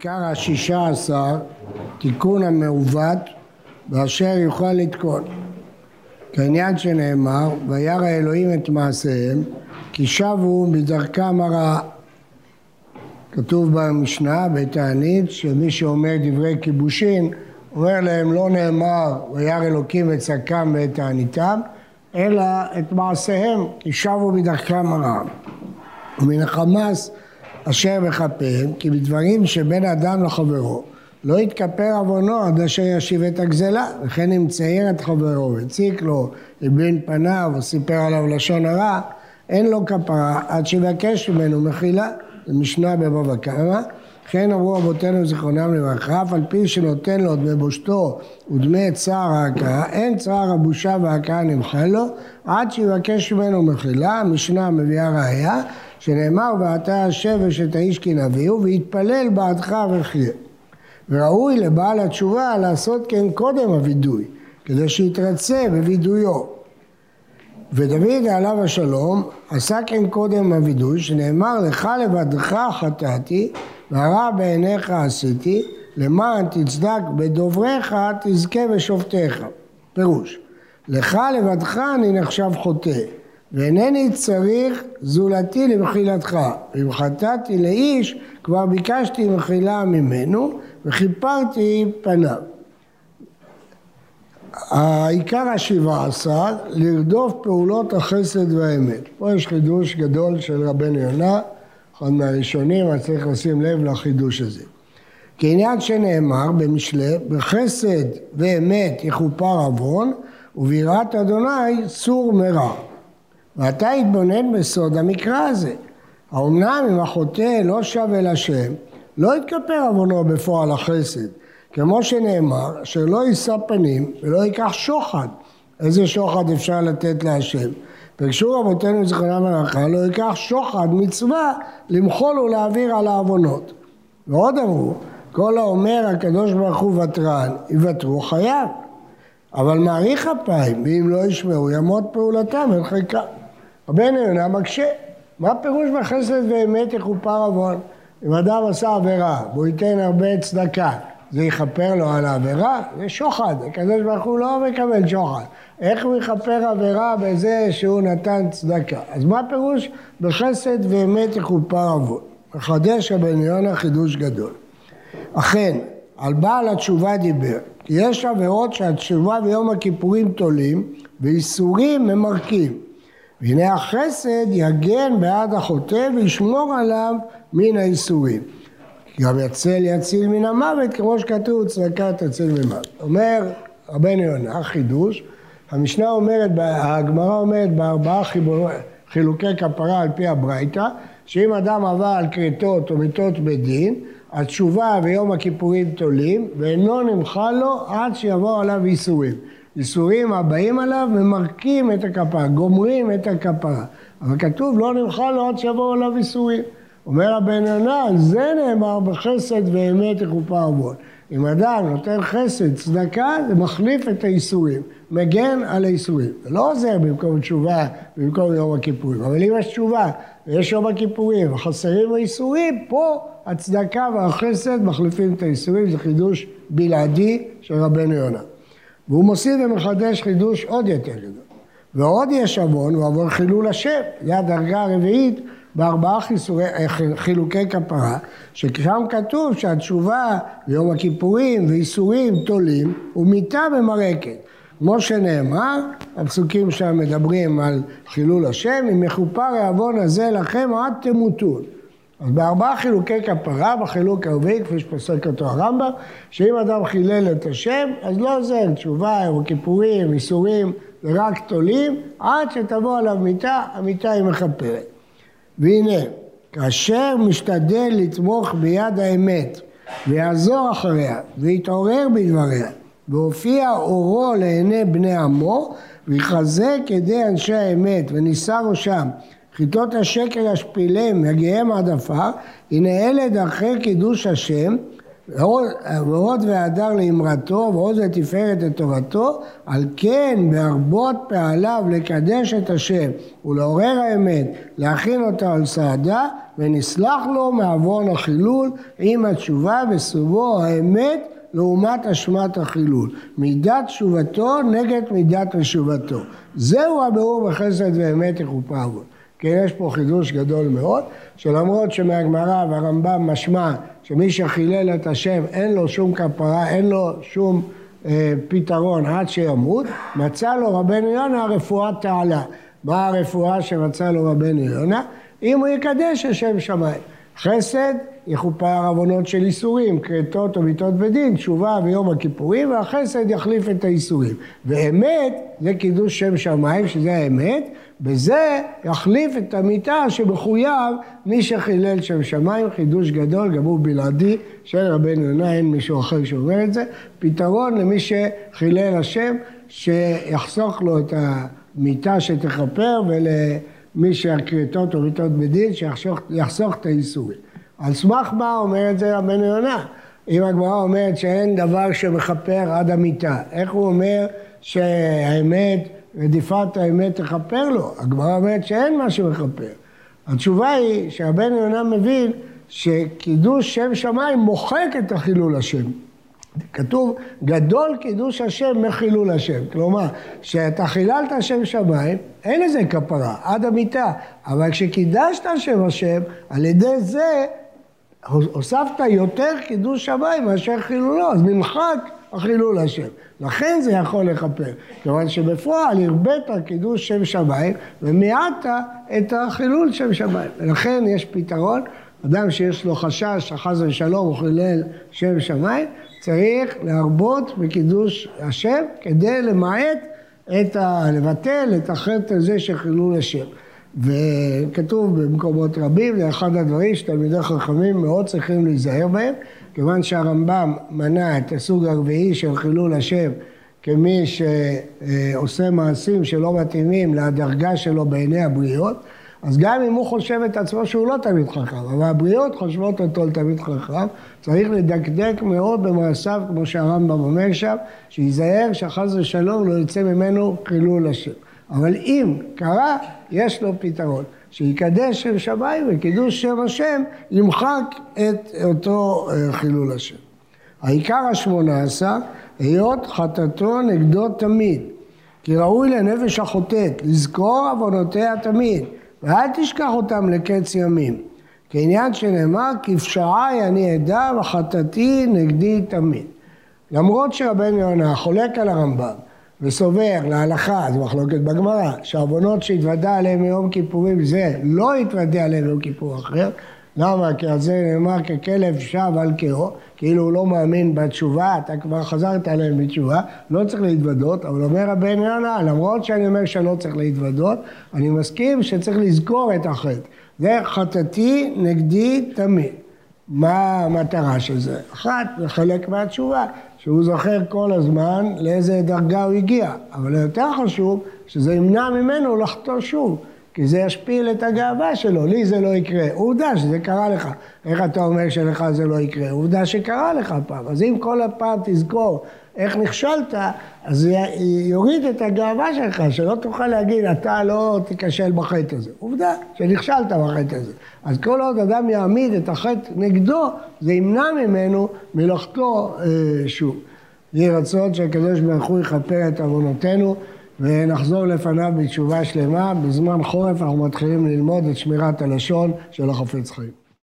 עיקר השישה עשר, תיקון המעוות, ואשר יוכל לתקון. כעניין שנאמר, וירא אלוהים את מעשיהם, כי שבו מדרכם הרעה. כתוב במשנה, בתענית, שמי שאומר דברי כיבושין, אומר להם לא נאמר וירא אלוקים את צדקם ואת תעניתם, אלא את מעשיהם, כי שבו מדרכם הרעה. ומן החמאס אשר בכפיהם, כי בדברים שבין אדם לחברו לא יתכפר עוונו עד אשר ישיב את הגזלה, וכן אם צייר את חברו והציק לו לבין פניו או סיפר עליו לשון הרע, אין לו כפרה עד שיבקש ממנו מחילה, זה משנה בבבא קמא, כן אמרו אבותינו זיכרונם לברכה, אף על פי שנותן לו דמי בושתו ודמי צער ההכאה, אין צער הבושה וההכאה נמחה לו, עד שיבקש ממנו מחילה, המשנה מביאה ראיה, שנאמר ואתה השבש את האיש כי נביאו, ויתפלל בעדך וחיה. וראוי לבעל התשובה לעשות כן קודם הווידוי, כדי שיתרצה בווידויו. ודוד עליו השלום עשה כן קודם הווידוי, שנאמר לך לבדך חטאתי והרע בעיניך עשיתי, למען תצדק בדובריך תזכה בשופטיך. פירוש, לך לבדך אני נחשב חוטא, ואינני צריך זולתי למחילתך. ואם חטאתי לאיש, כבר ביקשתי מחילה ממנו, וכיפרתי פניו. העיקר השבעה עשר, לרדוף פעולות החסד והאמת. פה יש חידוש גדול של רבנו יונה, אחד מהראשונים, אז צריך לשים לב לחידוש הזה. כעניין שנאמר במשלי, בחסד ואמת יכופר עוון, וביראת אדוני סור מרע. ואתה התבונן בסוד המקרא הזה. האומנם אם החוטא לא אל השם, לא יתכפר עוונו בפועל החסד, כמו שנאמר, אשר לא יישא פנים ולא ייקח שוחד. איזה שוחד אפשר לתת להשם? פגשו רבותינו זכרונם לברכה, לא ייקח שוחד מצווה למחול ולהעביר על העוונות. ועוד אמרו, כל האומר הקדוש ברוך הוא ותרן, יוותרו חייו. אבל מעריך אפיים, ואם לא ישמעו ימות פעולתם אל חלקם. רבנו יונה מקשה, מה פירוש בחסד ואמת יכופר עוון? אם אדם עשה עבירה והוא ייתן הרבה צדקה, זה יכפר לו על העבירה? זה שוחד, הקדוש ברוך הוא לא מקבל שוחד. איך הוא יכפר עבירה בזה שהוא נתן צדקה? אז מה פירוש בחסד ואמת יכופר עוון? מחדש רבנו יונה חידוש גדול. אכן, על בעל התשובה דיבר, כי יש עבירות שהתשובה ביום הכיפורים תולים ואיסורים ממרקים. והנה החסד יגן בעד החוטא וישמור עליו מן האיסורים. גם יצל יציל מן המוות, כמו שכתוב, צדקה תציל ממוות. אומר רבנו יונה, חידוש, המשנה אומרת, הגמרא אומרת בארבעה חילוקי כפרה על פי הברייתא, שאם אדם עבר על כריתות או מיתות בדין, התשובה ויום הכיפורים תולים, ואינו נמחה לו עד שיבואו עליו איסורים. איסורים הבאים עליו ממרקים את הכפרה, גומרים את הכפרה. אבל כתוב לא נמחה לו עד שיבואו עליו איסורים. אומר הבן יונה, זה נאמר בחסד ואמת יכופר עוון. אם אדם נותן חסד, צדקה, זה מחליף את האיסורים, מגן על האיסורים. זה לא עוזר במקום תשובה, במקום יום הכיפורים. אבל אם יש תשובה ויש יום הכיפורים וחסרים האיסורים, פה הצדקה והחסד מחליפים את האיסורים, זה חידוש בלעדי של רבנו יונה. והוא מוסיף ומחדש חידוש עוד יותר גדול. ועוד יש עוון, הוא עוון חילול השם, זה הדרגה הרביעית בארבעה חיסורי, אה, חילוקי כפרה, ששם כתוב שהתשובה ביום הכיפורים ואיסורים תולים ומיתה במרקת. כמו שנאמר, הפסוקים שם מדברים על חילול השם, אם יכופר העוון הזה לכם עד תמותון. אז בארבעה חילוקי כפרה, בחילוק הרביעי, כפי שפוסק אותו הרמב"ם, שאם אדם חילל את השם, אז לא עוזר תשובה, יום הכיפורים, איסורים, זה רק תולים, עד שתבוא עליו מיתה, המיתה היא מכפרת. והנה, כאשר משתדל לתמוך ביד האמת ויעזור אחריה ויתעורר בדבריה והופיע אורו לעיני בני עמו ויחזק ידי אנשי האמת ונישא ראשם חיטות השקר ישפילם יגיעם עד עפר הנה אלה דרכי קידוש השם ועוד והדר לאמרתו ועוד לתפארת לטובתו, על כן בהרבות פעליו לקדש את השם ולעורר האמת, להכין אותה על סעדה, ונסלח לו מעוון החילול עם התשובה וסובו האמת לעומת אשמת החילול. מידת תשובתו נגד מידת תשובתו. זהו הבירור בחסד ואמת יכופה עבוד. כן, יש פה חידוש גדול מאוד, שלמרות שמהגמרא והרמב"ם משמע שמי שחילל את השם אין לו שום כפרה, אין לו שום אה, פתרון עד שימות, מצא לו רבנו יונה רפואת תעלה. מה הרפואה שמצא לו רבנו יונה? אם הוא יקדש השם שמיים. חסד יכופר עוונות של איסורים, כרתות או מיתות בדין, תשובה ויום הכיפורים, והחסד יחליף את האיסורים. ואמת זה קידוש שם שמיים, שזה האמת, בזה יחליף את המיתה שמחויב מי שחילל שם שמיים, חידוש גדול, גם הוא בלעדי של רבנו יונה, אין מישהו אחר שאומר את זה. פתרון למי שחילל השם, שיחסוך לו את המיתה שתכפר ולמי שהכרתות או מיתות בדין, שיחסוך את האיסורים. על סמך מה אומר את זה רבנו יונה? אם הגמרא אומרת שאין דבר שמכפר עד המיתה, איך הוא אומר שהאמת, רדיפת האמת תכפר לו? הגמרא אומרת שאין מה שמכפר. התשובה היא שרבנו יונה מבין שקידוש שם שמיים מוחק את החילול השם. כתוב, גדול קידוש השם מחילול השם. כלומר, כשאתה חיללת שם שמיים, אין לזה כפרה, עד המיתה. אבל כשקידשת שם השם, על ידי זה הוספת יותר קידוש שמיים מאשר חילולו, אז נמחק החילול השם. לכן זה יכול לכפר, כיוון שבפועל הרבית קידוש שם שמיים ומיעטת את החילול שם שמיים. ולכן יש פתרון, אדם שיש לו חשש, חס ושלום, הוא חילל שם שמיים, צריך להרבות בקידוש השם כדי למעט את ה... לבטל את החטא הזה של חילול השם. וכתוב במקומות רבים, זה אחד הדברים שתלמידי חכמים מאוד צריכים להיזהר בהם, כיוון שהרמב"ם מנה את הסוג הרביעי של חילול השם כמי שעושה מעשים שלא מתאימים לדרגה שלו בעיני הבריות, אז גם אם הוא חושב את עצמו שהוא לא תלמיד חכם, אבל הבריות חושבות אותו לתלמיד חכם, צריך לדקדק מאוד במעשיו, כמו שהרמב"ם אומר שם, שייזהר שחס ושלום לא יצא ממנו חילול השם. אבל אם קרה, יש לו פתרון. שיקדש שם שמיים וקידוש שם השם ימחק את אותו אה, חילול השם. העיקר השמונה עשר, היות חטאתו נגדו תמיד. כי ראוי לנפש החוטאת לזכור עוונותיה תמיד, ואל תשכח אותם לקץ ימים. כעניין שנאמר, כפשעי אני אדע וחטאתי נגדי תמיד. למרות שרבנו יונה חולק על הרמב"ם וסובר להלכה, זו מחלוקת בגמרא, שהעוונות שהתוודה עליהם מיום כיפורים זה לא התוודה עליהם מיום כיפור אחר. למה? כי על זה נאמר ככלב שב על קהו, כאילו הוא לא מאמין בתשובה, אתה כבר חזרת עליהם בתשובה, לא צריך להתוודות, אבל אומר הבן יונה, למרות שאני אומר שלא צריך להתוודות, אני מסכים שצריך לזכור את החטא. זה חטאתי נגדי תמיד. מה המטרה של זה? אחת, זה חלק מהתשובה. שהוא זוכר כל הזמן לאיזה דרגה הוא הגיע, אבל היותר חשוב שזה ימנע ממנו לחטוא שוב, כי זה ישפיל את הגאווה שלו, לי זה לא יקרה, עובדה שזה קרה לך, איך אתה אומר שלך זה לא יקרה, עובדה שקרה לך פעם, אז אם כל הפעם תזכור איך נכשלת, אז יוריד את הגאווה שלך, שלא תוכל להגיד, אתה לא תיכשל בחטא הזה. עובדה שנכשלת בחטא הזה. אז כל עוד אדם יעמיד את החטא נגדו, זה ימנע ממנו מלחטוא אה, שוב. יהי רצון שהקדוש ברוך הוא יכפר את עוונותינו ונחזור לפניו בתשובה שלמה. בזמן חורף אנחנו מתחילים ללמוד את שמירת הלשון של החפץ חיים.